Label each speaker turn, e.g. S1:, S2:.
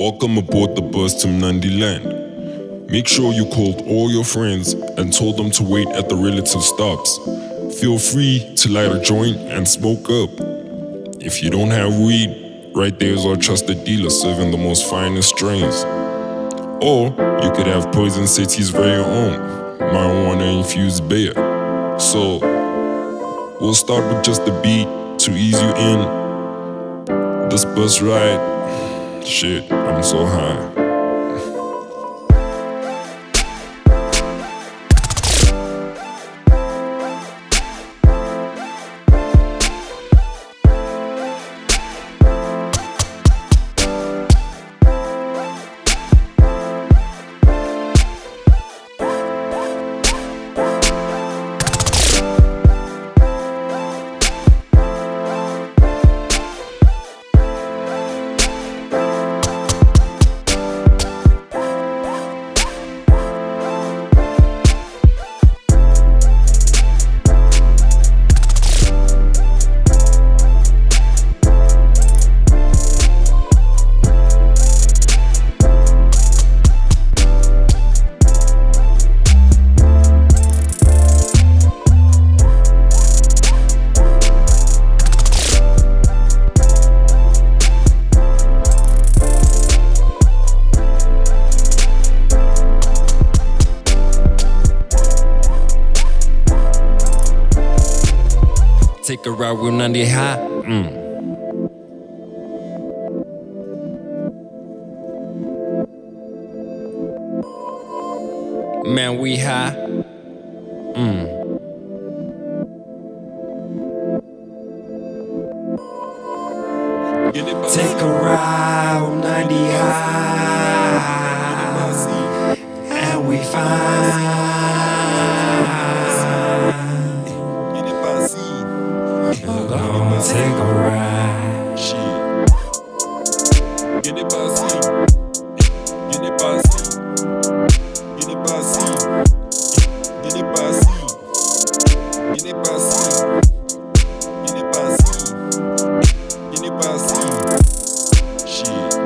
S1: Welcome aboard the bus to Mnandi Land. Make sure you called all your friends and told them to wait at the relative stops. Feel free to light a joint and smoke up. If you don't have weed, right there's our trusted dealer serving the most finest strains. Or you could have Poison City's very own marijuana infused beer. So we'll start with just the beat to ease you in. This bus ride, shit, I'm so high.
S2: Take a ride with Mnandi High. Mm. Man, we high. Mm. Take a ride with 90 high. Il n'est pas si. Il n'est pas si. Il n'est pas si. Shit.